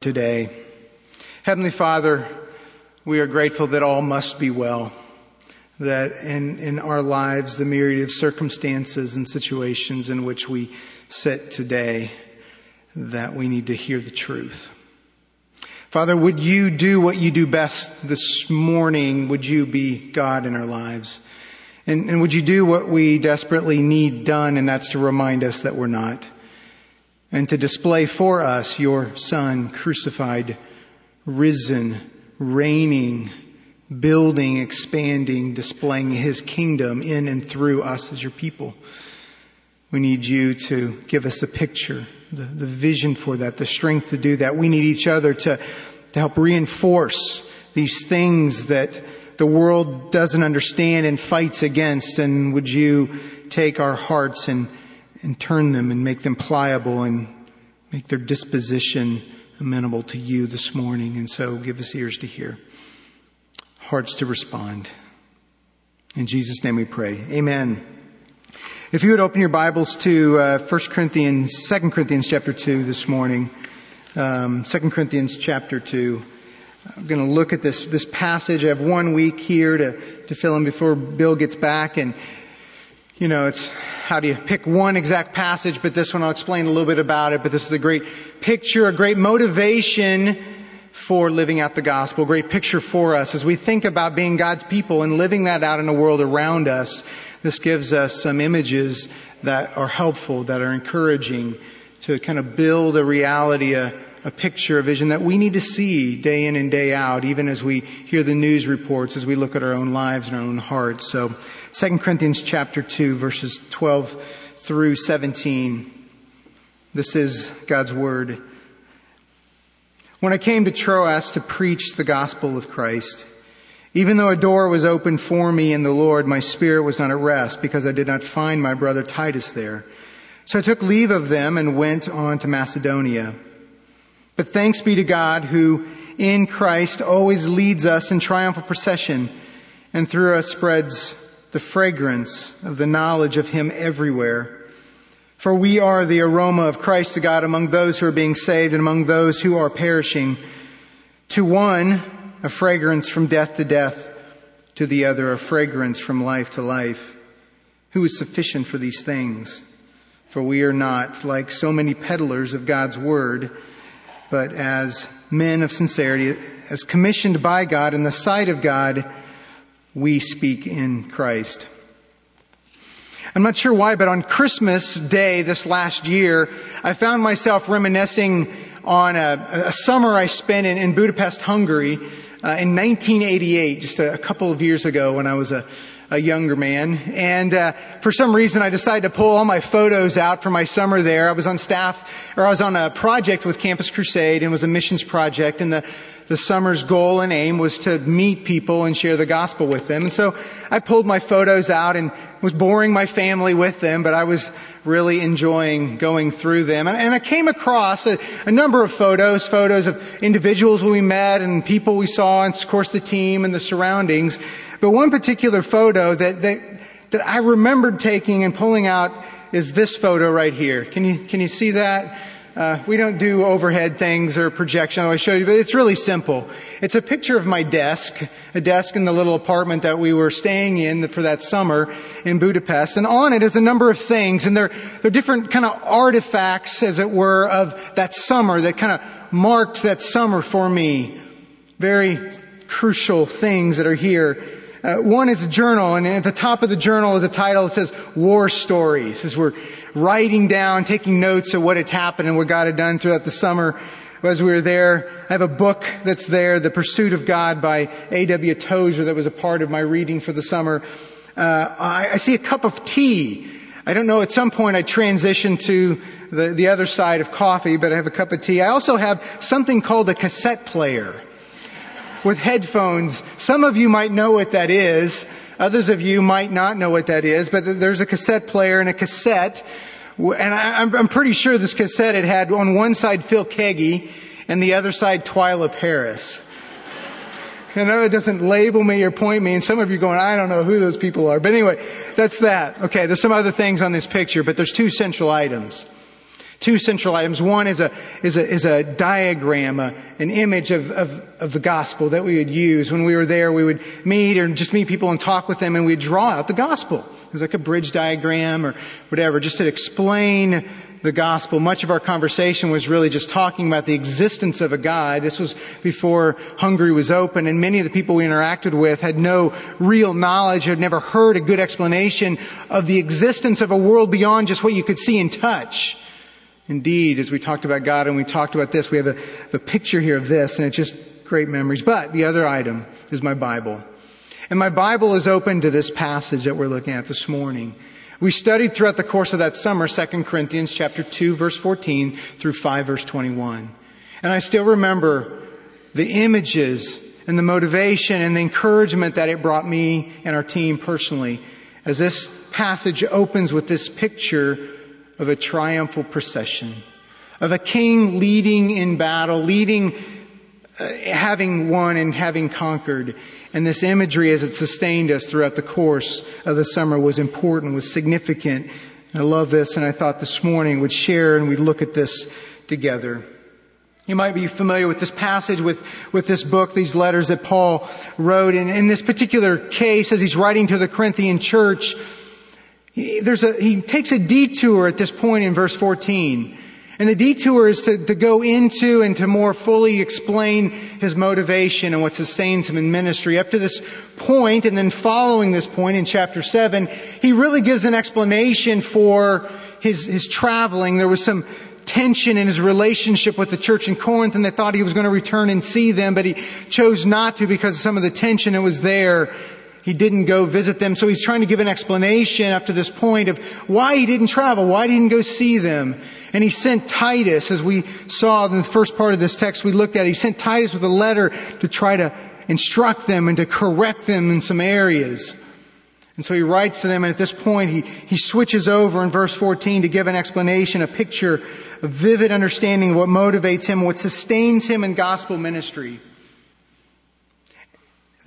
today. Heavenly Father, we are grateful that all must be well, that in, in our lives, the myriad of circumstances and situations in which we sit today, that we need to hear the truth. Father, would you do what you do best this morning? Would you be God in our lives? And, and would you do what we desperately need done, and that's to remind us that we're not? And to display for us your Son crucified, risen, reigning, building, expanding, displaying His kingdom in and through us as your people. We need you to give us a picture, the, the vision for that, the strength to do that. We need each other to, to help reinforce these things that the world doesn't understand and fights against. And would you take our hearts and and turn them and make them pliable and make their disposition amenable to you this morning. And so give us ears to hear, hearts to respond. In Jesus' name we pray. Amen. If you would open your Bibles to uh, 1 Corinthians, 2 Corinthians chapter 2 this morning. Um, 2 Corinthians chapter 2. I'm going to look at this, this passage. I have one week here to, to fill in before Bill gets back. And, you know, it's how do you pick one exact passage, but this one I'll explain a little bit about it, but this is a great picture, a great motivation for living out the gospel, a great picture for us as we think about being God's people and living that out in the world around us. This gives us some images that are helpful, that are encouraging to kind of build a reality, a, a picture, a vision that we need to see day in and day out, even as we hear the news reports, as we look at our own lives and our own hearts. So, 2 Corinthians chapter 2, verses 12 through 17. This is God's word. When I came to Troas to preach the gospel of Christ, even though a door was opened for me in the Lord, my spirit was not at rest because I did not find my brother Titus there. So I took leave of them and went on to Macedonia. But thanks be to God who in Christ always leads us in triumphal procession and through us spreads the fragrance of the knowledge of Him everywhere. For we are the aroma of Christ to God among those who are being saved and among those who are perishing. To one, a fragrance from death to death. To the other, a fragrance from life to life. Who is sufficient for these things? For we are not like so many peddlers of God's word, but as men of sincerity, as commissioned by God in the sight of God, we speak in Christ. I'm not sure why, but on Christmas Day this last year, I found myself reminiscing on a, a summer I spent in, in Budapest, Hungary, uh, in 1988, just a, a couple of years ago when I was a, a younger man. And uh, for some reason, I decided to pull all my photos out from my summer there. I was on staff, or I was on a project with Campus Crusade, and was a missions project. And the the summer's goal and aim was to meet people and share the gospel with them. And so I pulled my photos out and was boring my family with them, but I was really enjoying going through them. And, and I came across a, a, number of photos, photos of individuals we met and people we saw, and of course the team and the surroundings. But one particular photo that, that, that I remembered taking and pulling out is this photo right here. Can you, can you see that? Uh, we don't do overhead things or projection. I show you, but it's really simple. It's a picture of my desk, a desk in the little apartment that we were staying in for that summer in Budapest. And on it is a number of things, and they're they're different kind of artifacts, as it were, of that summer that kind of marked that summer for me. Very crucial things that are here. Uh, one is a journal, and at the top of the journal is a title that says War Stories, as we're writing down, taking notes of what had happened and what God had done throughout the summer as we were there. I have a book that's there, The Pursuit of God by A.W. Tozer that was a part of my reading for the summer. Uh, I, I see a cup of tea. I don't know, at some point I transitioned to the, the other side of coffee, but I have a cup of tea. I also have something called a cassette player with headphones. Some of you might know what that is. Others of you might not know what that is, but there's a cassette player and a cassette. And I'm pretty sure this cassette had had on one side Phil Keaggy and the other side Twila Paris. I know it doesn't label me or point me, and some of you are going, I don't know who those people are. But anyway, that's that. Okay, there's some other things on this picture, but there's two central items. Two central items. One is a, is a, is a diagram, a, an image of, of, of the gospel that we would use. When we were there, we would meet or just meet people and talk with them and we'd draw out the gospel. It was like a bridge diagram or whatever, just to explain the gospel. Much of our conversation was really just talking about the existence of a God. This was before Hungary was open and many of the people we interacted with had no real knowledge, had never heard a good explanation of the existence of a world beyond just what you could see and touch. Indeed, as we talked about God and we talked about this, we have a, a picture here of this and it's just great memories. But the other item is my Bible. And my Bible is open to this passage that we're looking at this morning. We studied throughout the course of that summer 2 Corinthians chapter 2 verse 14 through 5 verse 21. And I still remember the images and the motivation and the encouragement that it brought me and our team personally as this passage opens with this picture of a triumphal procession, of a king leading in battle, leading, uh, having won and having conquered. And this imagery as it sustained us throughout the course of the summer was important, was significant. I love this and I thought this morning would share and we'd look at this together. You might be familiar with this passage, with, with this book, these letters that Paul wrote. And in this particular case, as he's writing to the Corinthian church, there's a, he takes a detour at this point in verse 14. And the detour is to, to go into and to more fully explain his motivation and what sustains him in ministry. Up to this point, and then following this point in chapter 7, he really gives an explanation for his, his traveling. There was some tension in his relationship with the church in Corinth and they thought he was going to return and see them, but he chose not to because of some of the tension that was there he didn't go visit them. So he's trying to give an explanation up to this point of why he didn't travel, why he didn't go see them. And he sent Titus, as we saw in the first part of this text we looked at, he sent Titus with a letter to try to instruct them and to correct them in some areas. And so he writes to them, and at this point he, he switches over in verse 14 to give an explanation, a picture, a vivid understanding of what motivates him, what sustains him in gospel ministry.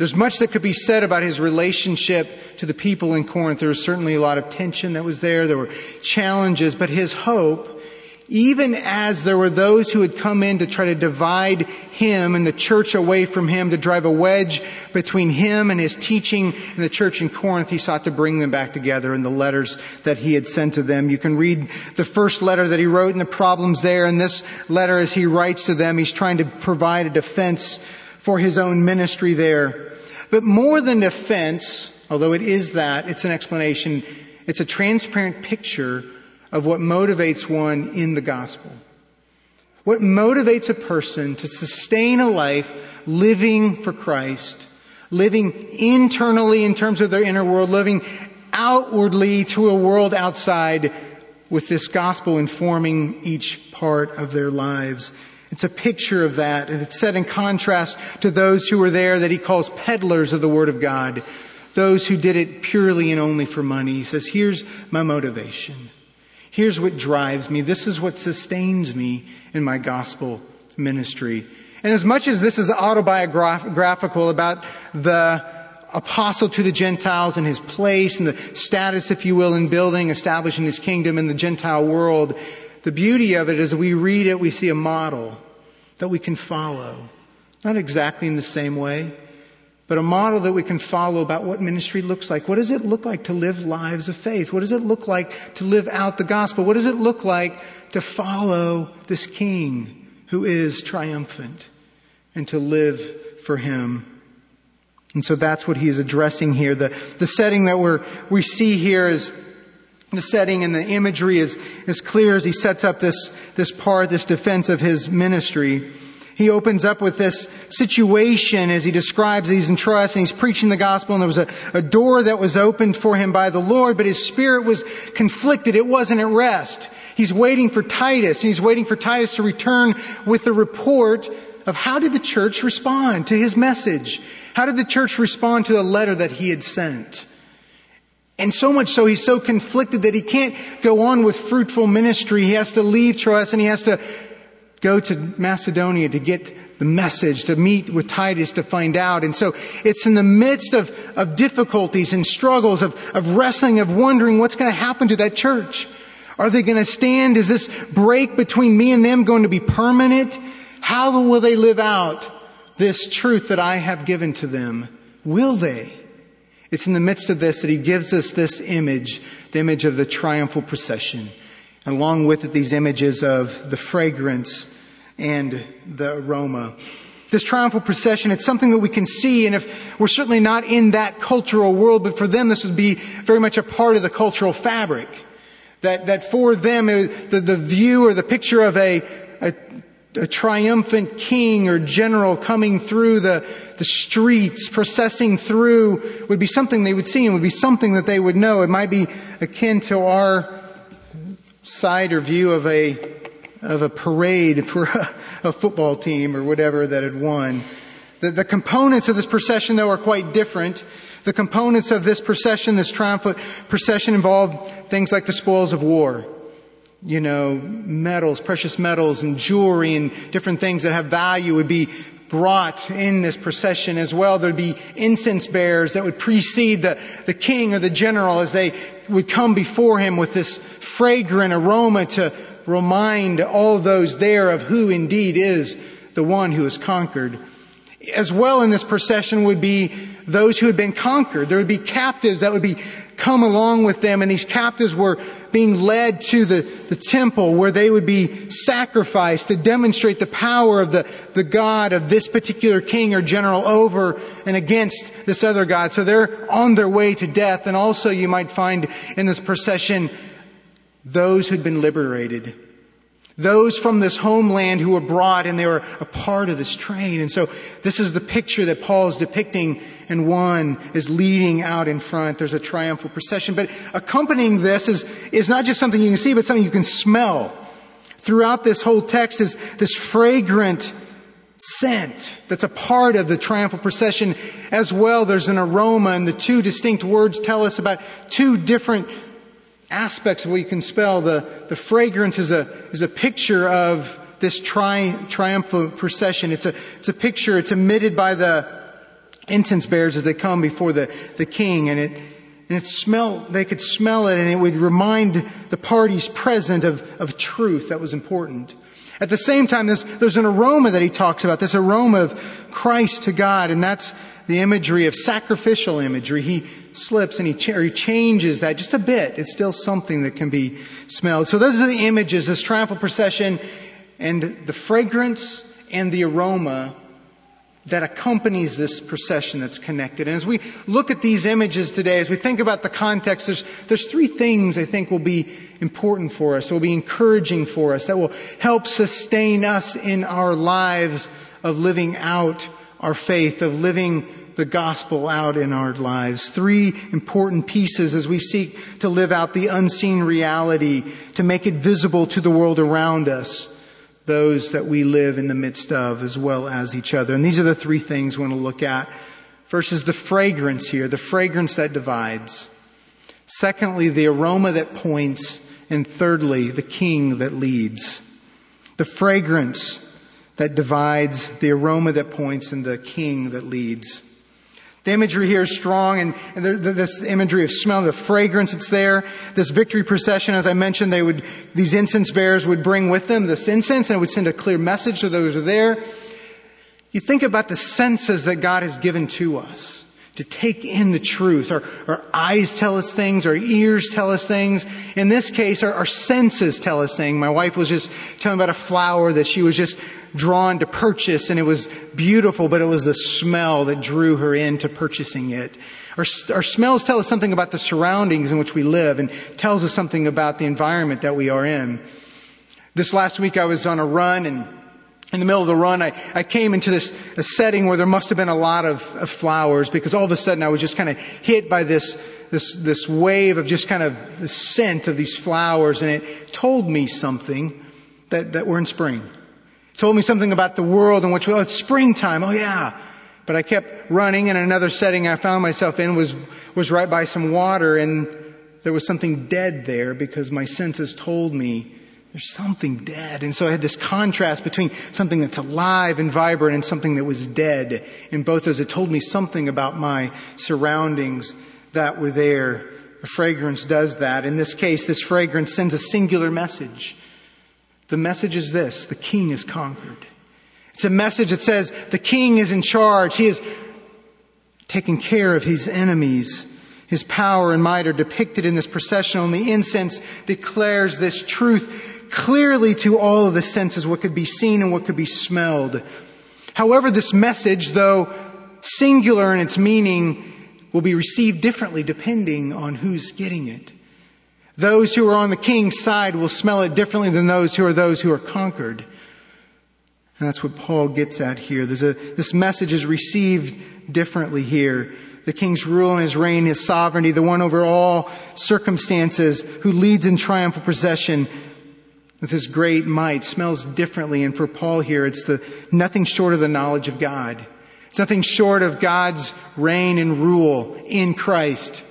There's much that could be said about his relationship to the people in Corinth. There was certainly a lot of tension that was there. There were challenges, but his hope, even as there were those who had come in to try to divide him and the church away from him, to drive a wedge between him and his teaching and the church in Corinth, he sought to bring them back together in the letters that he had sent to them. You can read the first letter that he wrote and the problems there. And this letter, as he writes to them, he's trying to provide a defense for his own ministry there. But more than defense, although it is that, it's an explanation. It's a transparent picture of what motivates one in the gospel. What motivates a person to sustain a life living for Christ, living internally in terms of their inner world, living outwardly to a world outside with this gospel informing each part of their lives. It's a picture of that, and it's set in contrast to those who were there that he calls peddlers of the Word of God, those who did it purely and only for money. He says, here's my motivation. Here's what drives me. This is what sustains me in my gospel ministry. And as much as this is autobiographical about the apostle to the Gentiles and his place and the status, if you will, in building, establishing his kingdom in the Gentile world, the beauty of it is we read it, we see a model that we can follow. Not exactly in the same way, but a model that we can follow about what ministry looks like. What does it look like to live lives of faith? What does it look like to live out the gospel? What does it look like to follow this king who is triumphant and to live for him? And so that's what he is addressing here. The, the setting that we're, we see here is the setting and the imagery is as clear as he sets up this, this part, this defense of his ministry. He opens up with this situation as he describes that he's in Troas and he's preaching the gospel and there was a, a door that was opened for him by the Lord, but his spirit was conflicted. It wasn't at rest. He's waiting for Titus and he's waiting for Titus to return with the report of how did the church respond to his message? How did the church respond to the letter that he had sent? And so much so, he's so conflicted that he can't go on with fruitful ministry. He has to leave Troas and he has to go to Macedonia to get the message, to meet with Titus to find out. And so it's in the midst of, of difficulties and struggles, of, of wrestling, of wondering what's going to happen to that church. Are they going to stand? Is this break between me and them going to be permanent? How will they live out this truth that I have given to them? Will they? It's in the midst of this that he gives us this image, the image of the triumphal procession. And along with it, these images of the fragrance and the aroma. This triumphal procession, it's something that we can see, and if we're certainly not in that cultural world, but for them this would be very much a part of the cultural fabric. That, that for them, the, the view or the picture of a, a, a triumphant king or general coming through the, the streets, processing through, would be something they would see and would be something that they would know. It might be akin to our side or view of a, of a parade for a, a football team or whatever that had won. The, the, components of this procession, though, are quite different. The components of this procession, this triumphant procession, involve things like the spoils of war. You know, metals, precious metals, and jewelry, and different things that have value would be brought in this procession as well. There'd be incense bearers that would precede the, the king or the general as they would come before him with this fragrant aroma to remind all those there of who indeed is the one who has conquered as well in this procession would be those who had been conquered. There would be captives that would be come along with them and these captives were being led to the, the temple where they would be sacrificed to demonstrate the power of the, the God of this particular king or general over and against this other God. So they're on their way to death and also you might find in this procession those who'd been liberated those from this homeland who were brought and they were a part of this train. And so this is the picture that Paul is depicting and one is leading out in front. There's a triumphal procession. But accompanying this is, is not just something you can see, but something you can smell. Throughout this whole text is this fragrant scent that's a part of the triumphal procession as well. There's an aroma and the two distinct words tell us about two different aspects of what you can spell. The, the fragrance is a, is a picture of this tri, triumphal procession. It's a, it's a picture, it's emitted by the incense bearers as they come before the, the king and it, and it smell, they could smell it and it would remind the parties present of, of truth that was important. At the same time, there's, there's an aroma that he talks about, this aroma of Christ to God, and that's the imagery of sacrificial imagery. He slips and he, ch- he changes that just a bit. It's still something that can be smelled. So those are the images, this triumphal procession and the fragrance and the aroma that accompanies this procession that's connected. And as we look at these images today, as we think about the context, there's, there's three things I think will be important for us, will be encouraging for us, that will help sustain us in our lives of living out our faith, of living the gospel out in our lives. Three important pieces as we seek to live out the unseen reality, to make it visible to the world around us, those that we live in the midst of, as well as each other. And these are the three things we want to look at. First is the fragrance here, the fragrance that divides. Secondly, the aroma that points. And thirdly, the king that leads. The fragrance that divides, the aroma that points, and the king that leads. The imagery here is strong and, and this imagery of smell, the fragrance that's there. This victory procession, as I mentioned, they would, these incense bearers would bring with them this incense and it would send a clear message to those who are there. You think about the senses that God has given to us to take in the truth. Our, our eyes tell us things, our ears tell us things. In this case, our, our senses tell us things. My wife was just telling about a flower that she was just drawn to purchase and it was beautiful, but it was the smell that drew her into purchasing it. Our, our smells tell us something about the surroundings in which we live and tells us something about the environment that we are in. This last week I was on a run and in the middle of the run, I, I came into this a setting where there must have been a lot of, of, flowers because all of a sudden I was just kind of hit by this, this, this wave of just kind of the scent of these flowers and it told me something that, that we're in spring. It told me something about the world in which, well, oh, it's springtime. Oh yeah. But I kept running and another setting I found myself in was, was right by some water and there was something dead there because my senses told me there's something dead. And so I had this contrast between something that's alive and vibrant and something that was dead. In both of those, it told me something about my surroundings that were there The fragrance does that. In this case, this fragrance sends a singular message. The message is this, the king is conquered. It's a message that says the king is in charge. He is taking care of his enemies. His power and might are depicted in this processional and the incense declares this truth clearly to all of the senses, what could be seen and what could be smelled. However, this message, though singular in its meaning, will be received differently depending on who's getting it. Those who are on the king's side will smell it differently than those who are those who are conquered. And that's what Paul gets at here. There's a, this message is received differently here. The king's rule and his reign, his sovereignty, the one over all circumstances, who leads in triumphal procession with his great might, smells differently. And for Paul here, it's the nothing short of the knowledge of God. It's nothing short of God's reign and rule in Christ.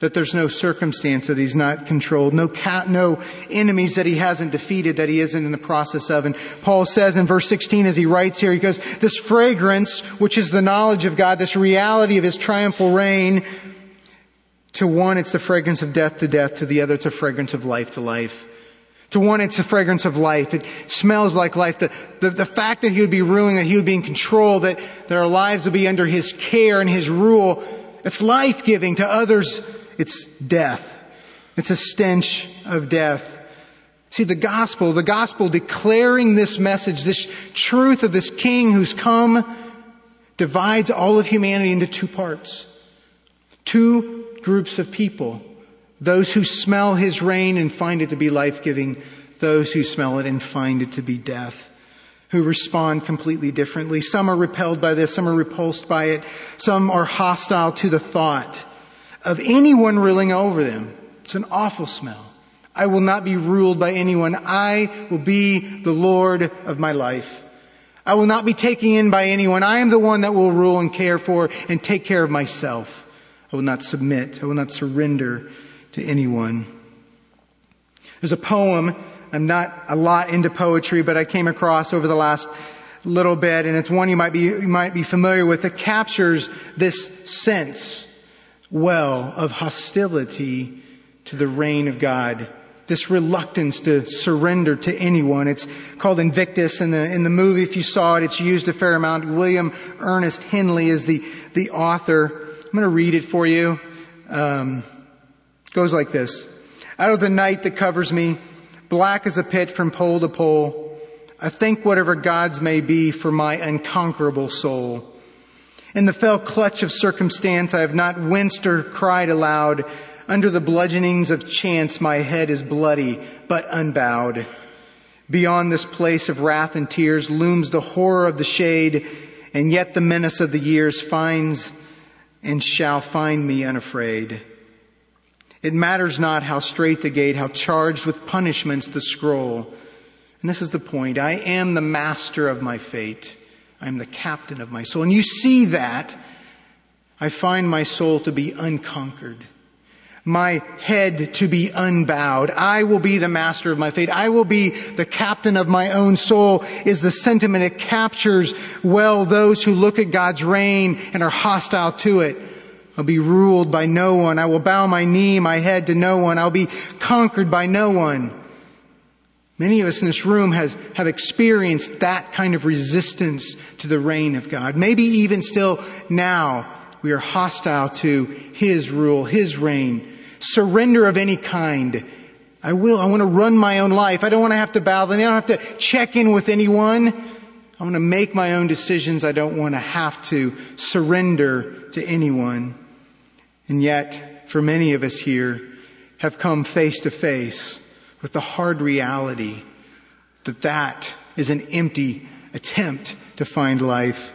That there's no circumstance that he's not controlled, no no enemies that he hasn't defeated, that he isn't in the process of. And Paul says in verse 16 as he writes here, he goes, this fragrance, which is the knowledge of God, this reality of his triumphal reign, to one it's the fragrance of death to death, to the other it's a fragrance of life to life. To one, it's a fragrance of life. It smells like life. The, the, the, fact that he would be ruling, that he would be in control, that, that our lives would be under his care and his rule, it's life-giving. To others, it's death. It's a stench of death. See, the gospel, the gospel declaring this message, this truth of this king who's come, divides all of humanity into two parts. Two groups of people. Those who smell his reign and find it to be life-giving. Those who smell it and find it to be death. Who respond completely differently. Some are repelled by this, some are repulsed by it, some are hostile to the thought of anyone ruling over them. It's an awful smell. I will not be ruled by anyone. I will be the Lord of my life. I will not be taken in by anyone. I am the one that will rule and care for and take care of myself. I will not submit. I will not surrender to anyone. There's a poem. I'm not a lot into poetry, but I came across over the last little bit, and it's one you might be, you might be familiar with that captures this sense well of hostility to the reign of God. This reluctance to surrender to anyone. It's called Invictus in the, in the movie. If you saw it, it's used a fair amount. William Ernest Henley is the, the author. I'm going to read it for you. Um, goes like this. Out of the night that covers me, black as a pit from pole to pole, I think whatever gods may be for my unconquerable soul. In the fell clutch of circumstance, I have not winced or cried aloud. Under the bludgeonings of chance, my head is bloody, but unbowed. Beyond this place of wrath and tears looms the horror of the shade, and yet the menace of the years finds and shall find me unafraid. It matters not how straight the gate, how charged with punishments the scroll. And this is the point. I am the master of my fate. I am the captain of my soul. And you see that. I find my soul to be unconquered. My head to be unbowed. I will be the master of my fate. I will be the captain of my own soul is the sentiment it captures well those who look at God's reign and are hostile to it. I'll be ruled by no one. I will bow my knee, my head to no one. I'll be conquered by no one. Many of us in this room has, have experienced that kind of resistance to the reign of God. Maybe even still now we are hostile to His rule, His reign. Surrender of any kind. I will. I want to run my own life. I don't want to have to bow. I don't have to check in with anyone. I want to make my own decisions. I don't want to have to surrender to anyone. And yet, for many of us here, have come face to face with the hard reality that that is an empty attempt to find life.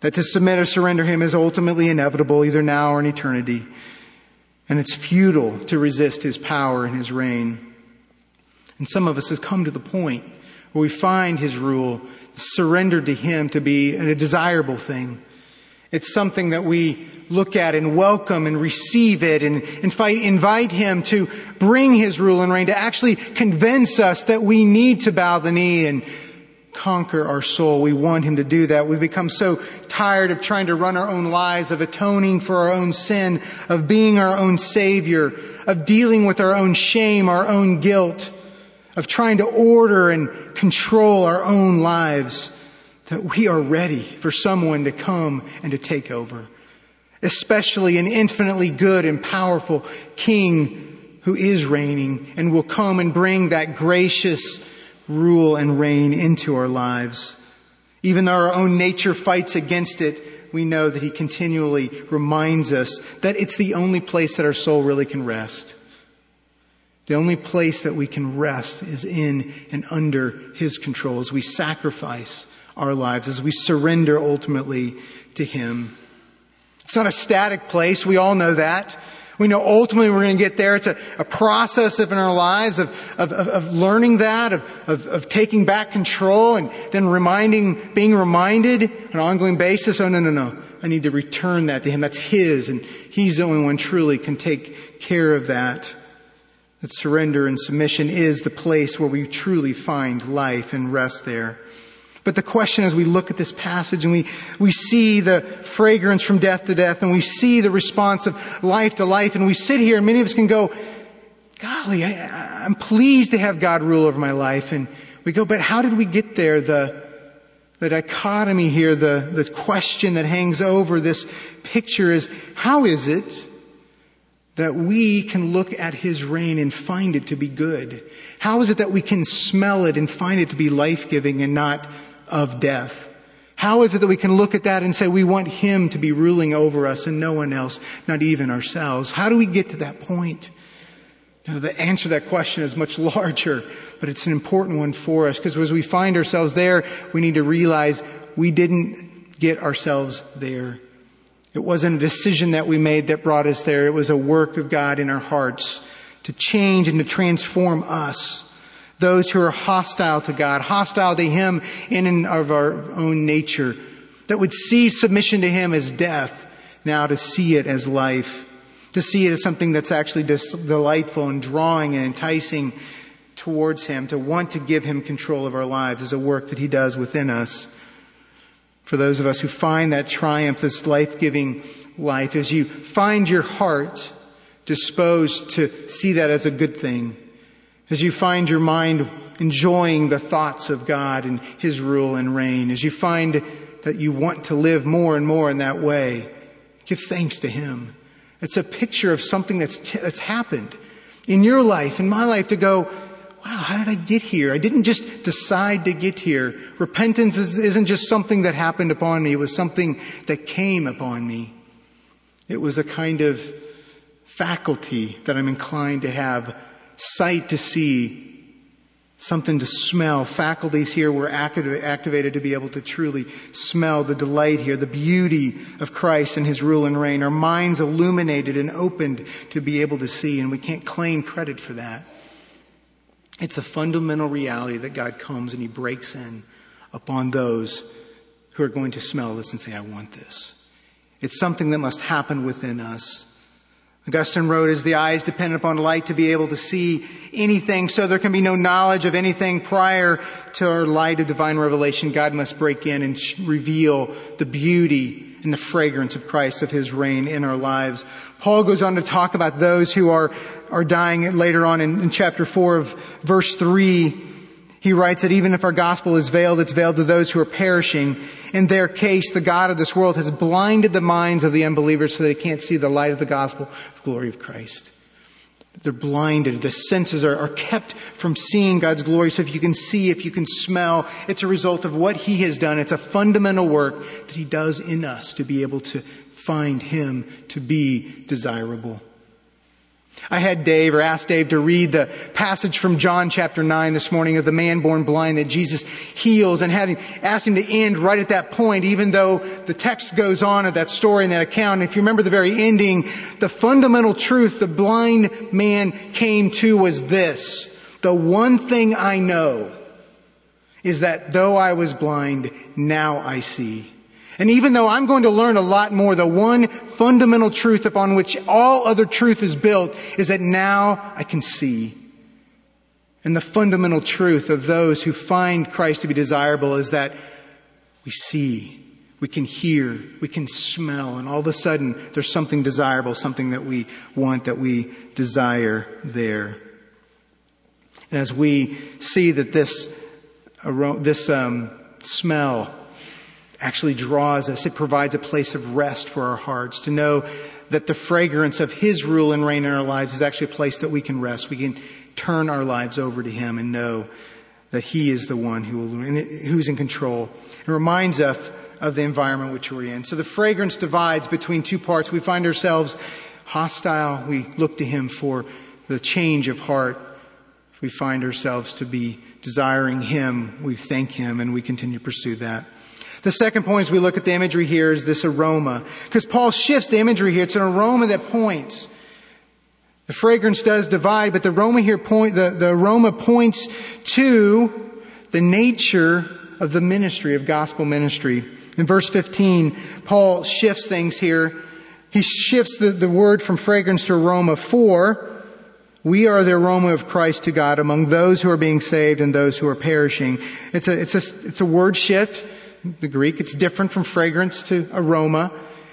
That to submit or surrender Him is ultimately inevitable, either now or in eternity. And it's futile to resist His power and His reign. And some of us has come to the point where we find His rule surrendered to Him to be a desirable thing. It's something that we look at and welcome and receive it and, invite Him to bring His rule and reign, to actually convince us that we need to bow the knee and conquer our soul. We want Him to do that. We've become so tired of trying to run our own lives, of atoning for our own sin, of being our own Savior, of dealing with our own shame, our own guilt, of trying to order and control our own lives, that we are ready for someone to come and to take over. Especially an infinitely good and powerful King who is reigning and will come and bring that gracious rule and reign into our lives. Even though our own nature fights against it, we know that he continually reminds us that it's the only place that our soul really can rest. The only place that we can rest is in and under his control as we sacrifice our lives, as we surrender ultimately to him. It's not a static place. We all know that. We know ultimately we're going to get there. It's a, a process of in our lives of, of, of learning that, of, of, of, taking back control and then reminding, being reminded on an ongoing basis, oh no, no, no. I need to return that to Him. That's His and He's the only one truly can take care of that. That surrender and submission is the place where we truly find life and rest there. But the question as we look at this passage and we, we see the fragrance from death to death and we see the response of life to life and we sit here and many of us can go, golly, I, I'm pleased to have God rule over my life. And we go, but how did we get there? The, the dichotomy here, the, the question that hangs over this picture is, how is it that we can look at His reign and find it to be good? How is it that we can smell it and find it to be life-giving and not of death. How is it that we can look at that and say we want Him to be ruling over us and no one else, not even ourselves? How do we get to that point? Now, the answer to that question is much larger, but it's an important one for us because as we find ourselves there, we need to realize we didn't get ourselves there. It wasn't a decision that we made that brought us there. It was a work of God in our hearts to change and to transform us those who are hostile to God, hostile to Him in and of our own nature, that would see submission to Him as death, now to see it as life, to see it as something that's actually delightful and drawing and enticing towards Him, to want to give Him control of our lives is a work that He does within us. For those of us who find that triumph, this life-giving life, as you find your heart disposed to see that as a good thing, as you find your mind enjoying the thoughts of God and His rule and reign, as you find that you want to live more and more in that way, give thanks to Him. It's a picture of something that's, that's happened in your life, in my life to go, wow, how did I get here? I didn't just decide to get here. Repentance is, isn't just something that happened upon me. It was something that came upon me. It was a kind of faculty that I'm inclined to have sight to see, something to smell. Faculties here were activated to be able to truly smell the delight here, the beauty of Christ and His rule and reign. Our minds illuminated and opened to be able to see, and we can't claim credit for that. It's a fundamental reality that God comes and He breaks in upon those who are going to smell this and say, I want this. It's something that must happen within us. Augustine wrote, as the eyes depend upon light to be able to see anything, so there can be no knowledge of anything prior to our light of divine revelation. God must break in and reveal the beauty and the fragrance of Christ, of His reign in our lives. Paul goes on to talk about those who are, are dying later on in, in chapter 4 of verse 3 he writes that even if our gospel is veiled, it's veiled to those who are perishing. In their case, the God of this world has blinded the minds of the unbelievers so they can't see the light of the gospel, the glory of Christ. They're blinded. The senses are, are kept from seeing God's glory. So if you can see, if you can smell, it's a result of what He has done. It's a fundamental work that He does in us to be able to find Him to be desirable. I had Dave or asked Dave to read the passage from John chapter 9 this morning of the man born blind that Jesus heals and had him, asked him to end right at that point, even though the text goes on of that story and that account. If you remember the very ending, the fundamental truth the blind man came to was this. The one thing I know is that though I was blind, now I see. And even though I'm going to learn a lot more, the one fundamental truth upon which all other truth is built is that now I can see. And the fundamental truth of those who find Christ to be desirable is that we see, we can hear, we can smell, and all of a sudden there's something desirable, something that we want, that we desire there. And as we see that this, this um, smell actually draws us, it provides a place of rest for our hearts to know that the fragrance of His rule and reign in our lives is actually a place that we can rest. We can turn our lives over to Him and know that He is the one who will, who's in control. It reminds us of the environment which we're in. So the fragrance divides between two parts. We find ourselves hostile. We look to Him for the change of heart. If we find ourselves to be desiring Him, we thank Him and we continue to pursue that. The second point as we look at the imagery here is this aroma. Because Paul shifts the imagery here. It's an aroma that points. The fragrance does divide, but the aroma here point, the, the aroma points to the nature of the ministry, of gospel ministry. In verse 15, Paul shifts things here. He shifts the, the word from fragrance to aroma. For we are the aroma of Christ to God among those who are being saved and those who are perishing. It's a, it's a, it's a word shift. The Greek, it's different from fragrance to aroma.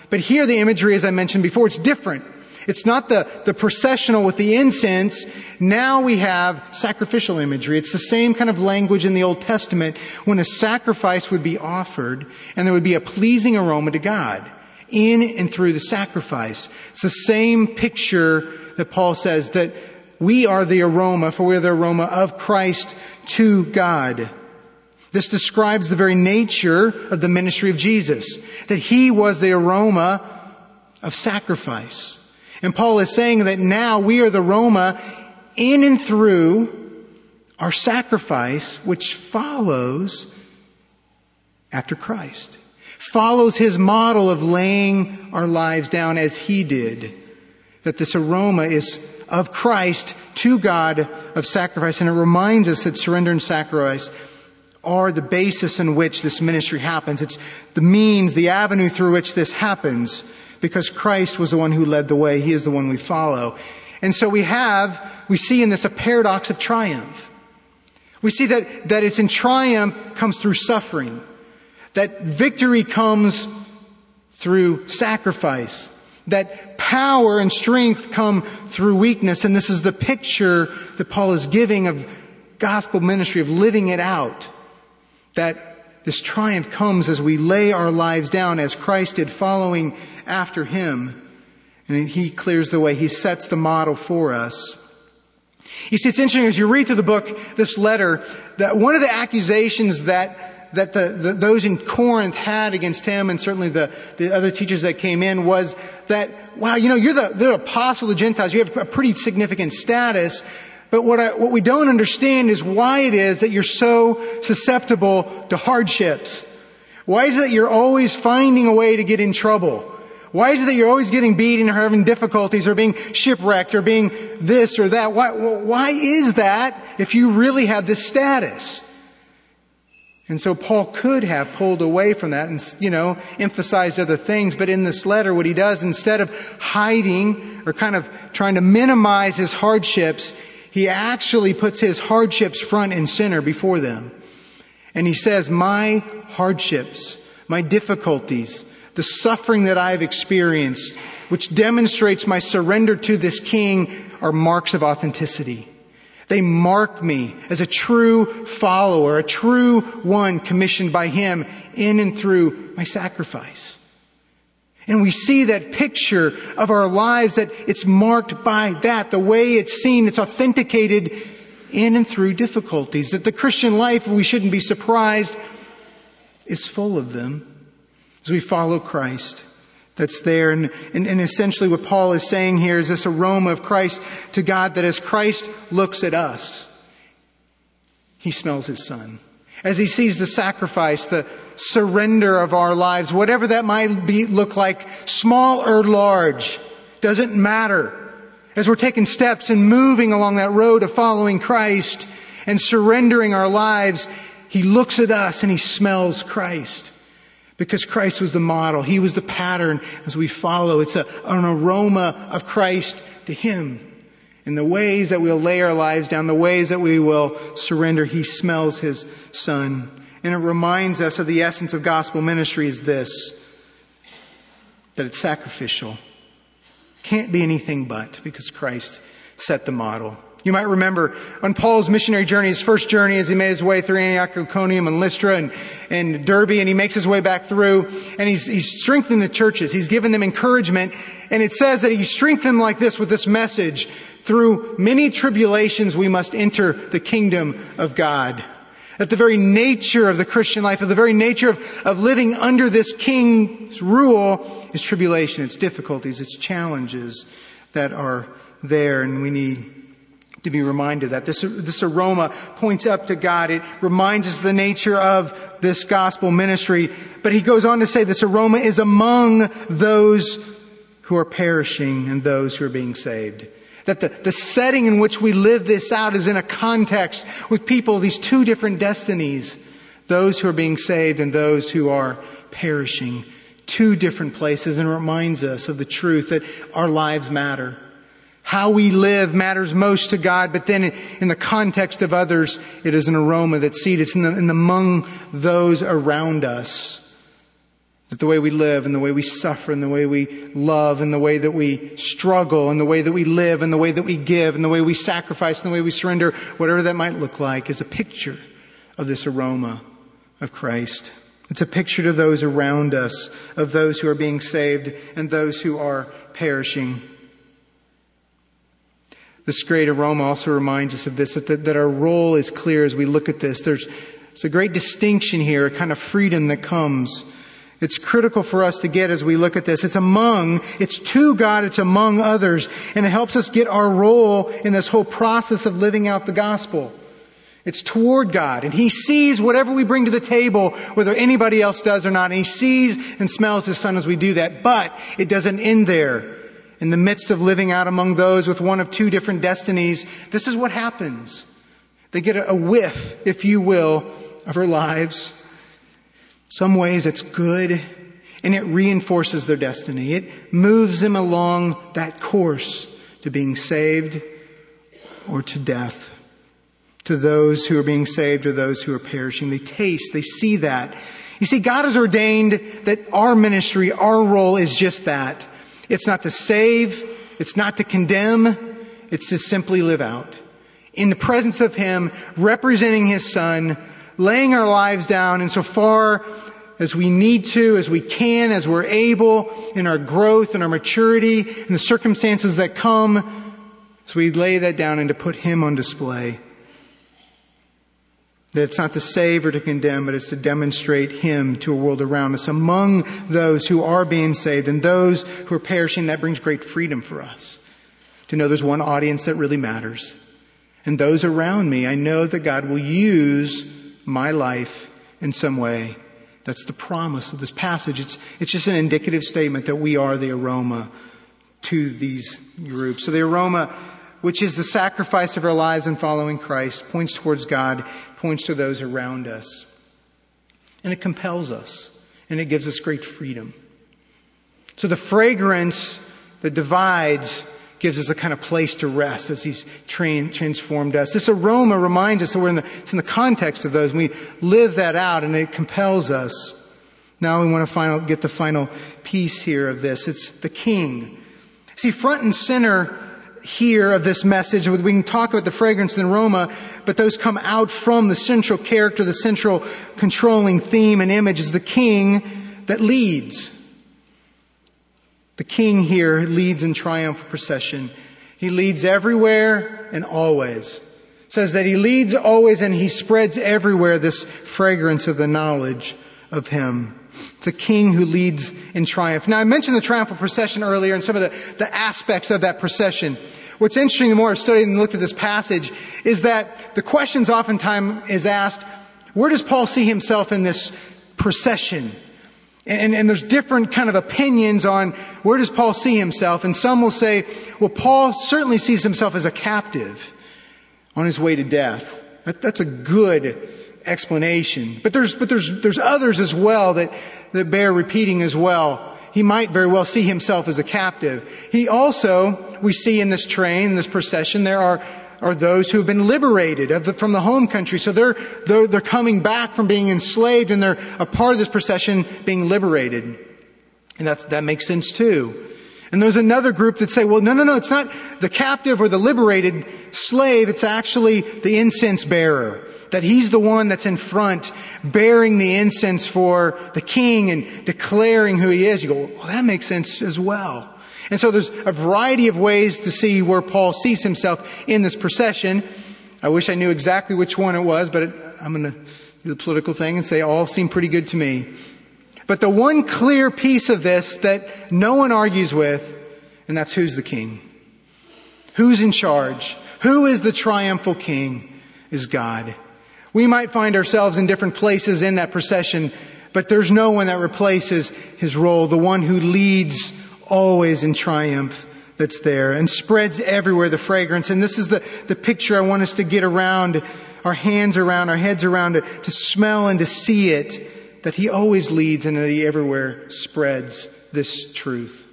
But here the imagery, as I mentioned before, it's different. It's not the, the processional with the incense. Now we have sacrificial imagery. It's the same kind of language in the Old Testament when a sacrifice would be offered and there would be a pleasing aroma to God in and through the sacrifice. It's the same picture that Paul says that we are the aroma, for we are the aroma of Christ to God. This describes the very nature of the ministry of Jesus, that he was the aroma of sacrifice. And Paul is saying that now we are the aroma in and through our sacrifice, which follows after Christ. Follows his model of laying our lives down as he did. That this aroma is of Christ to God of sacrifice. And it reminds us that surrender and sacrifice are the basis in which this ministry happens. It's the means, the avenue through which this happens because Christ was the one who led the way. He is the one we follow. And so we have, we see in this a paradox of triumph. We see that, that it's in triumph comes through suffering. That victory comes through sacrifice. That power and strength come through weakness. And this is the picture that Paul is giving of gospel ministry, of living it out. That this triumph comes as we lay our lives down as Christ did following after him. And he clears the way. He sets the model for us. You see, it's interesting as you read through the book, this letter, that one of the accusations that, that the, the, those in Corinth had against him and certainly the, the other teachers that came in was that, wow, you know, you're the, the apostle of the Gentiles. You have a pretty significant status. But what, I, what we don't understand is why it is that you're so susceptible to hardships. Why is it that you're always finding a way to get in trouble? Why is it that you're always getting beaten or having difficulties or being shipwrecked or being this or that? Why, why is that if you really have this status? And so Paul could have pulled away from that and, you know, emphasized other things, but in this letter, what he does, instead of hiding or kind of trying to minimize his hardships, he actually puts his hardships front and center before them. And he says, my hardships, my difficulties, the suffering that I've experienced, which demonstrates my surrender to this king, are marks of authenticity. They mark me as a true follower, a true one commissioned by him in and through my sacrifice. And we see that picture of our lives that it's marked by that, the way it's seen, it's authenticated in and through difficulties. That the Christian life, we shouldn't be surprised, is full of them as we follow Christ. That's there. And, and, and essentially what Paul is saying here is this aroma of Christ to God that as Christ looks at us, he smells his son. As he sees the sacrifice, the surrender of our lives, whatever that might be, look like, small or large, doesn't matter. As we're taking steps and moving along that road of following Christ and surrendering our lives, he looks at us and he smells Christ. Because Christ was the model. He was the pattern as we follow. It's a, an aroma of Christ to him. In the ways that we'll lay our lives down, the ways that we will surrender, He smells His Son. And it reminds us of the essence of gospel ministry is this, that it's sacrificial. Can't be anything but because Christ set the model. You might remember on Paul's missionary journey, his first journey as he made his way through Antioch, Iconium, and Lystra and, and Derbe, and he makes his way back through, and he's, he's strengthening the churches. He's given them encouragement, and it says that he strengthened them like this with this message, through many tribulations we must enter the kingdom of God. That the very nature of the Christian life, of the very nature of, of living under this king's rule is tribulation, it's difficulties, it's challenges that are there, and we need to be reminded that this, this aroma points up to God. It reminds us the nature of this gospel ministry. But he goes on to say this aroma is among those who are perishing and those who are being saved. That the, the setting in which we live this out is in a context with people, these two different destinies. Those who are being saved and those who are perishing. Two different places and reminds us of the truth that our lives matter how we live matters most to God, but then in the context of others, it is an aroma that's seated in, the, in among those around us. That the way we live and the way we suffer and the way we love and the way that we struggle and the way that we live and the way that we give and the way we sacrifice and the way we surrender, whatever that might look like, is a picture of this aroma of Christ. It's a picture to those around us, of those who are being saved and those who are perishing. This great aroma also reminds us of this, that, that, that our role is clear as we look at this. There's, there's a great distinction here, a kind of freedom that comes. It's critical for us to get as we look at this. It's among, it's to God, it's among others, and it helps us get our role in this whole process of living out the gospel. It's toward God, and He sees whatever we bring to the table, whether anybody else does or not, and He sees and smells His Son as we do that, but it doesn't end there in the midst of living out among those with one of two different destinies, this is what happens. They get a whiff, if you will, of our lives. Some ways it's good and it reinforces their destiny. It moves them along that course to being saved or to death. To those who are being saved or those who are perishing. They taste, they see that. You see, God has ordained that our ministry, our role is just that. It's not to save. It's not to condemn. It's to simply live out. In the presence of Him, representing His Son, laying our lives down insofar as we need to, as we can, as we're able, in our growth and our maturity, in the circumstances that come, as we lay that down and to put Him on display. That it's not to save or to condemn, but it's to demonstrate Him to a world around us. Among those who are being saved and those who are perishing, that brings great freedom for us. To know there's one audience that really matters. And those around me, I know that God will use my life in some way. That's the promise of this passage. It's, it's just an indicative statement that we are the aroma to these groups. So the aroma which is the sacrifice of our lives in following Christ, points towards God, points to those around us. And it compels us, and it gives us great freedom. So the fragrance that divides gives us a kind of place to rest as He's trained, transformed us. This aroma reminds us that we're in the, it's in the context of those, we live that out, and it compels us. Now we want to final, get the final piece here of this. It's the King. See, front and center here of this message. We can talk about the fragrance and aroma, but those come out from the central character, the central controlling theme and image is the king that leads. The king here leads in triumphal procession. He leads everywhere and always. It says that he leads always and he spreads everywhere this fragrance of the knowledge of him. It's a king who leads in triumph. Now I mentioned the triumphal procession earlier and some of the, the aspects of that procession. What's interesting the more I've studied and looked at this passage is that the questions oftentimes is asked, where does Paul see himself in this procession? And, and, there's different kind of opinions on where does Paul see himself. And some will say, well, Paul certainly sees himself as a captive on his way to death. That, that's a good explanation. But there's, but there's, there's others as well that, that bear repeating as well. he might very well see himself as a captive. He also, we see in this train, in this procession, there are are those who have been liberated the, from the home country. So they're, they're, they're coming back from being enslaved and they're a part of this procession being liberated. And that's, that makes sense too. And there's another group that say, well, no, no, no, it's not the captive or the liberated slave. It's actually the incense bearer. That he's the one that's in front bearing the incense for the king and declaring who he is. You go, well, that makes sense as well. And so there's a variety of ways to see where Paul sees himself in this procession. I wish I knew exactly which one it was, but it, I'm going to do the political thing and say all seem pretty good to me. But the one clear piece of this that no one argues with, and that's who's the king. Who's in charge? Who is the triumphal king? Is God. We might find ourselves in different places in that procession, but there's no one that replaces his role, the one who leads always in triumph that's there and spreads everywhere the fragrance. And this is the, the picture I want us to get around, our hands around, our heads around to, to smell and to see it, that he always leads and that he everywhere spreads this truth.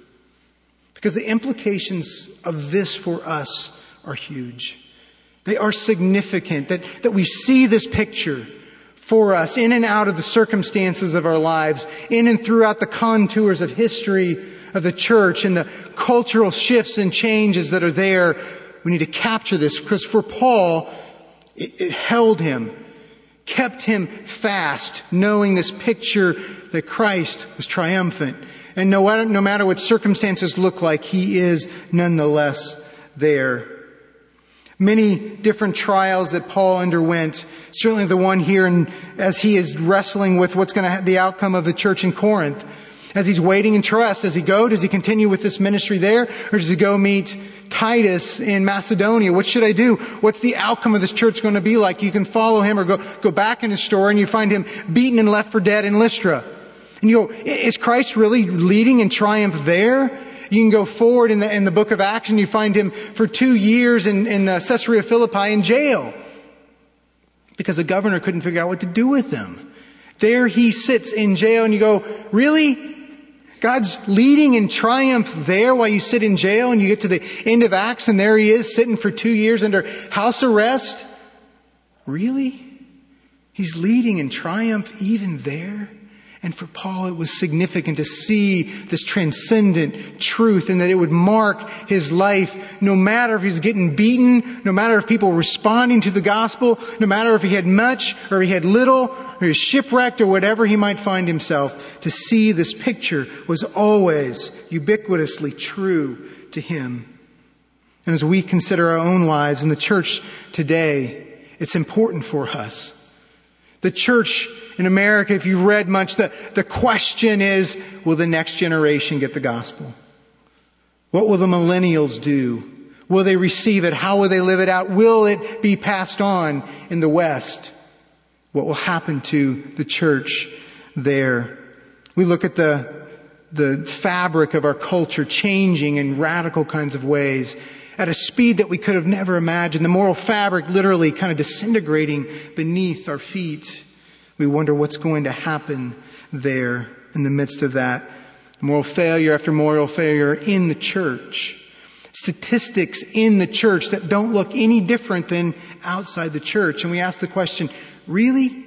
Because the implications of this for us are huge. They are significant that, that we see this picture for us in and out of the circumstances of our lives, in and throughout the contours of history of the church and the cultural shifts and changes that are there. We need to capture this because for Paul, it, it held him, kept him fast, knowing this picture that Christ was triumphant. And no no matter what circumstances look like, he is nonetheless there. Many different trials that Paul underwent. Certainly the one here and as he is wrestling with what's going to the outcome of the church in Corinth. As he's waiting in trust, does he go? Does he continue with this ministry there? Or does he go meet Titus in Macedonia? What should I do? What's the outcome of this church going to be like? You can follow him or go, go back in his story and you find him beaten and left for dead in Lystra. And you go, is Christ really leading in triumph there? You can go forward in the, in the book of Acts and you find him for two years in, in uh, Caesarea Philippi in jail. Because the governor couldn't figure out what to do with him. There he sits in jail and you go, really? God's leading in triumph there while you sit in jail and you get to the end of Acts and there he is sitting for two years under house arrest. Really? He's leading in triumph even there? And for Paul, it was significant to see this transcendent truth and that it would mark his life no matter if he's getting beaten, no matter if people were responding to the gospel, no matter if he had much or he had little or he was shipwrecked or whatever he might find himself. To see this picture was always ubiquitously true to him. And as we consider our own lives in the church today, it's important for us. The church in America, if you've read much, the, the question is, will the next generation get the gospel? What will the millennials do? Will they receive it? How will they live it out? Will it be passed on in the West? What will happen to the church there? We look at the, the fabric of our culture changing in radical kinds of ways at a speed that we could have never imagined. The moral fabric literally kind of disintegrating beneath our feet. We wonder what's going to happen there in the midst of that. Moral failure after moral failure in the church. Statistics in the church that don't look any different than outside the church. And we ask the question, really?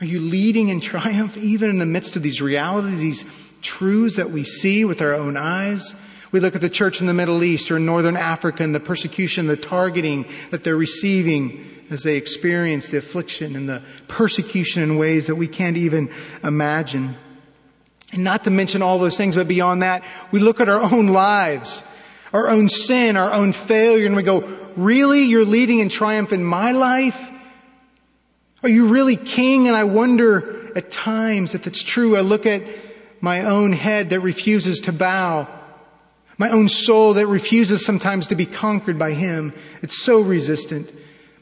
Are you leading in triumph even in the midst of these realities, these truths that we see with our own eyes? We look at the church in the Middle East or in Northern Africa and the persecution, the targeting that they're receiving as they experience the affliction and the persecution in ways that we can't even imagine. And not to mention all those things, but beyond that, we look at our own lives, our own sin, our own failure, and we go, really? You're leading in triumph in my life? Are you really king? And I wonder at times if it's true. I look at my own head that refuses to bow. My own soul that refuses sometimes to be conquered by him. It's so resistant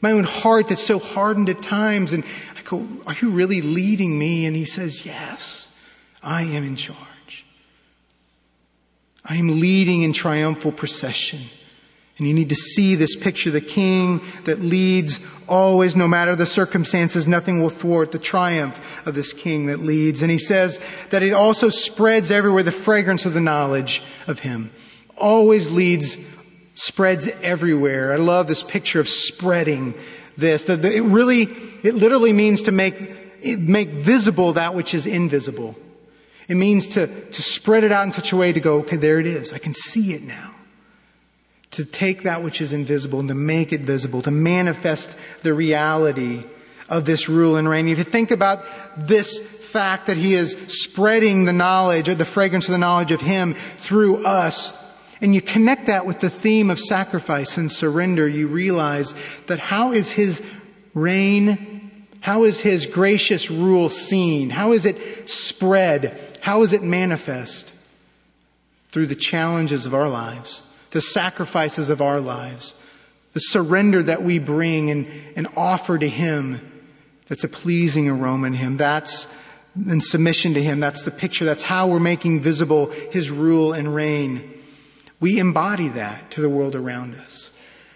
my own heart that's so hardened at times. And I go, are you really leading me? And he says, yes, I am in charge. I am leading in triumphal procession. And you need to see this picture, the king that leads always, no matter the circumstances, nothing will thwart the triumph of this king that leads. And he says that it also spreads everywhere the fragrance of the knowledge of him. Always leads, spreads everywhere. I love this picture of spreading this. It really, it literally means to make, make visible that which is invisible. It means to, to spread it out in such a way to go, okay, there it is. I can see it now to take that which is invisible and to make it visible, to manifest the reality of this rule and reign. If you think about this fact that he is spreading the knowledge, the fragrance of the knowledge of him through us, and you connect that with the theme of sacrifice and surrender, you realize that how is his reign, how is his gracious rule seen? How is it spread? How is it manifest? Through the challenges of our lives the sacrifices of our lives, the surrender that we bring and, and offer to Him that's a pleasing aroma in Him. That's in submission to Him. That's the picture. That's how we're making visible His rule and reign. We embody that to the world around us.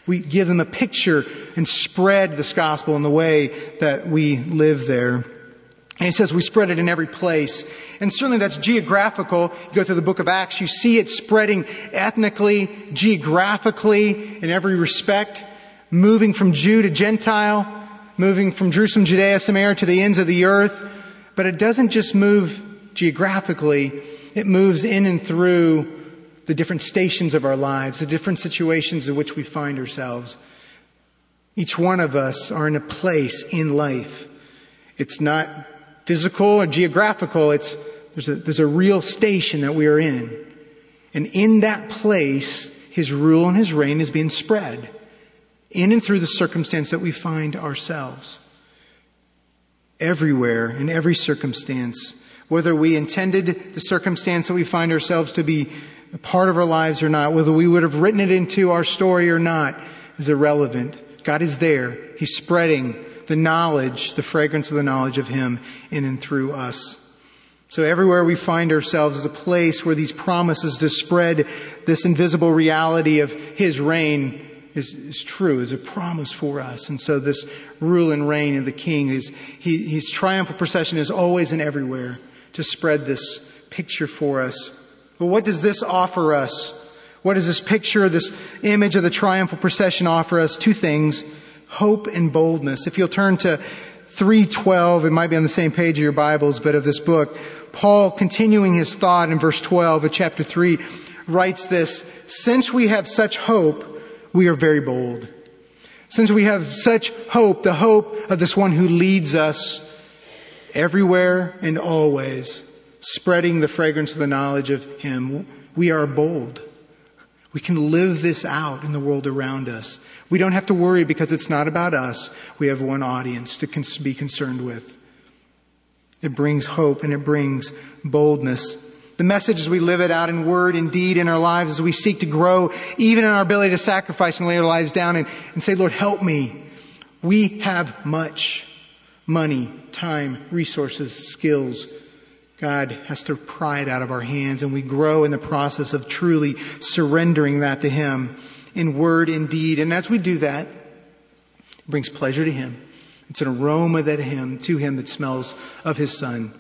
We give them a picture and spread this gospel in the way that we live there. And he says we spread it in every place. And certainly that's geographical. You go through the book of Acts, you see it spreading ethnically, geographically, in every respect, moving from Jew to Gentile, moving from Jerusalem, Judea, Samaria to the ends of the earth. But it doesn't just move geographically, it moves in and through the different stations of our lives, the different situations in which we find ourselves. Each one of us are in a place in life. It's not physical or geographical. It's, there's a, there's a real station that we are in. And in that place, His rule and His reign is being spread in and through the circumstance that we find ourselves. Everywhere, in every circumstance, whether we intended the circumstance that we find ourselves to be a part of our lives or not, whether we would have written it into our story or not, is irrelevant. God is there. He's spreading the knowledge, the fragrance of the knowledge of Him in and through us. So everywhere we find ourselves is a place where these promises to spread this invisible reality of His reign is, is true, is a promise for us. And so this rule and reign of the King is, he, His triumphal procession is always and everywhere to spread this picture for us. But what does this offer us? What does this picture, this image of the triumphal procession offer us? Two things hope and boldness. If you'll turn to 312, it might be on the same page of your Bibles, but of this book, Paul continuing his thought in verse 12 of chapter 3 writes this, since we have such hope, we are very bold. Since we have such hope, the hope of this one who leads us everywhere and always, spreading the fragrance of the knowledge of him, we are bold. We can live this out in the world around us. We don't have to worry because it's not about us. We have one audience to be concerned with. It brings hope and it brings boldness. The message as we live it out in word and deed in our lives as we seek to grow, even in our ability to sacrifice and lay our lives down and, and say, Lord, help me. We have much money, time, resources, skills, God has to pry it out of our hands and we grow in the process of truly surrendering that to Him in word and deed. And as we do that, it brings pleasure to Him. It's an aroma that Him, to Him that smells of His Son.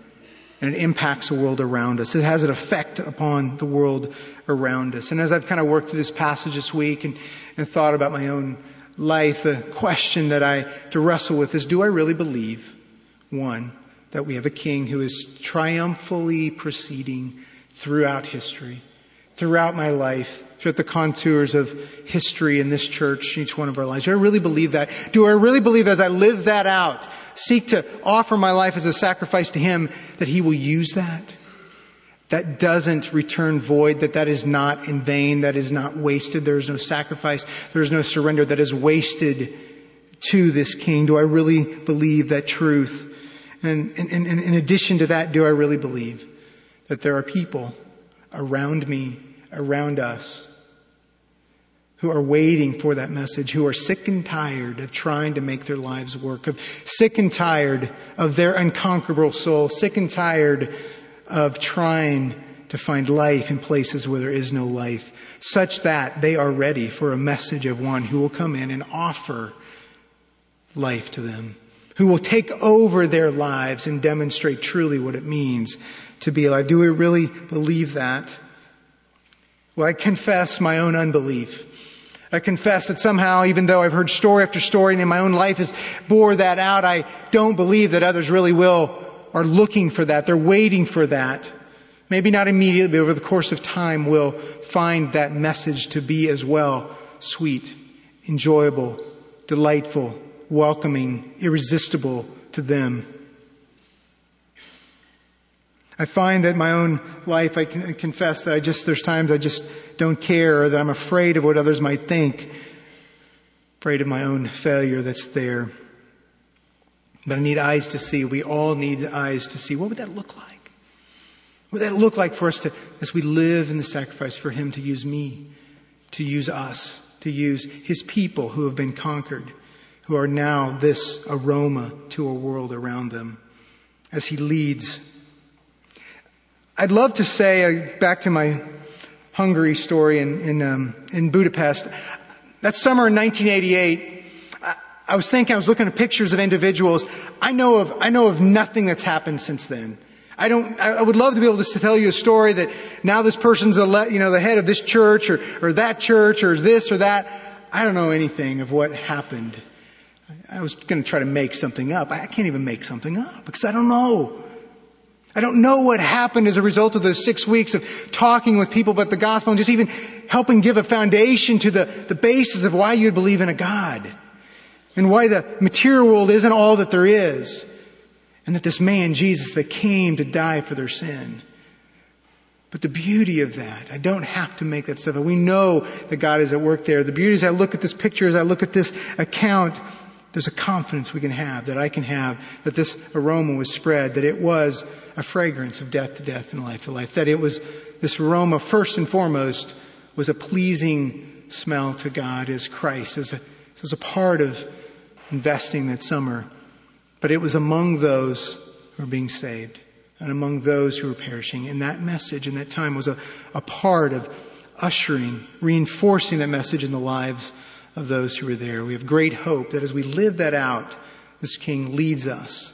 And it impacts the world around us. It has an effect upon the world around us. And as I've kind of worked through this passage this week and, and thought about my own life, the question that I to wrestle with is, do I really believe? One, that we have a king who is triumphally proceeding throughout history, throughout my life, throughout the contours of history in this church, each one of our lives. Do I really believe that? Do I really believe as I live that out, seek to offer my life as a sacrifice to Him, that He will use that? That doesn't return void, that that is not in vain, that is not wasted, there is no sacrifice, there is no surrender that is wasted to this King. Do I really believe that truth? And, and, and in addition to that, do I really believe that there are people around me, around us, who are waiting for that message, who are sick and tired of trying to make their lives work, of sick and tired of their unconquerable soul, sick and tired of trying to find life in places where there is no life, such that they are ready for a message of one who will come in and offer life to them, who will take over their lives and demonstrate truly what it means to be alive. Do we really believe that? Well, I confess my own unbelief. I confess that somehow, even though I've heard story after story and in my own life has bore that out, I don't believe that others really will, are looking for that. They're waiting for that. Maybe not immediately, but over the course of time will find that message to be as well sweet, enjoyable, delightful, welcoming, irresistible to them. I find that my own life, I can confess that I just, there's times I just don't care or that I'm afraid of what others might think, afraid of my own failure that's there. But I need eyes to see. We all need eyes to see. What would that look like? What would that look like for us to, as we live in the sacrifice, for Him to use me, to use us, to use His people who have been conquered, who are now this aroma to a world around them, as He leads I'd love to say, uh, back to my Hungary story in, in, um, in Budapest, that summer in 1988, I, I was thinking, I was looking at pictures of individuals. I know of, I know of nothing that's happened since then. I don't, I would love to be able to tell you a story that now this person's a, you know, the head of this church or, or that church or this or that. I don't know anything of what happened. I was going to try to make something up. I can't even make something up because I don't know. I don't know what happened as a result of those six weeks of talking with people about the gospel and just even helping give a foundation to the, the basis of why you'd believe in a God and why the material world isn't all that there is and that this man, Jesus, that came to die for their sin. But the beauty of that, I don't have to make that stuff. Up. We know that God is at work there. The beauty is I look at this picture, as I look at this account, there's a confidence we can have, that I can have, that this aroma was spread, that it was a fragrance of death to death and life to life, that it was, this aroma first and foremost was a pleasing smell to God as Christ, as a, as a part of investing that summer. But it was among those who were being saved and among those who were perishing. And that message in that time was a, a part of ushering, reinforcing that message in the lives of those who were there. We have great hope that as we live that out, this King leads us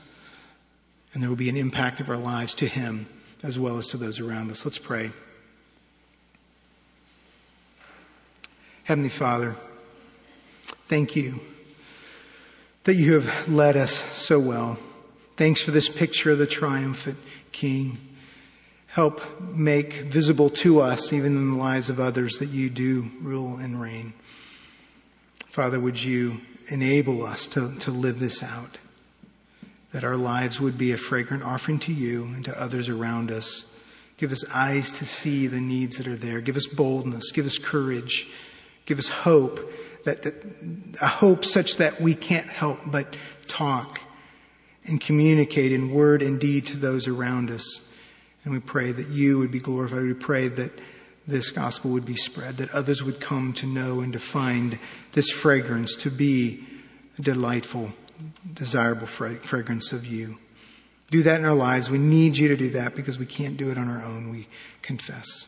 and there will be an impact of our lives to Him as well as to those around us. Let's pray. Heavenly Father, thank you that you have led us so well. Thanks for this picture of the triumphant King. Help make visible to us, even in the lives of others, that you do rule and reign. Father, would you enable us to, to live this out? That our lives would be a fragrant offering to you and to others around us. Give us eyes to see the needs that are there. Give us boldness. Give us courage. Give us hope that, that a hope such that we can't help but talk and communicate in word and deed to those around us. And we pray that you would be glorified. We pray that this gospel would be spread, that others would come to know and to find this fragrance to be a delightful, desirable fragrance of you. Do that in our lives. We need you to do that because we can't do it on our own, we confess.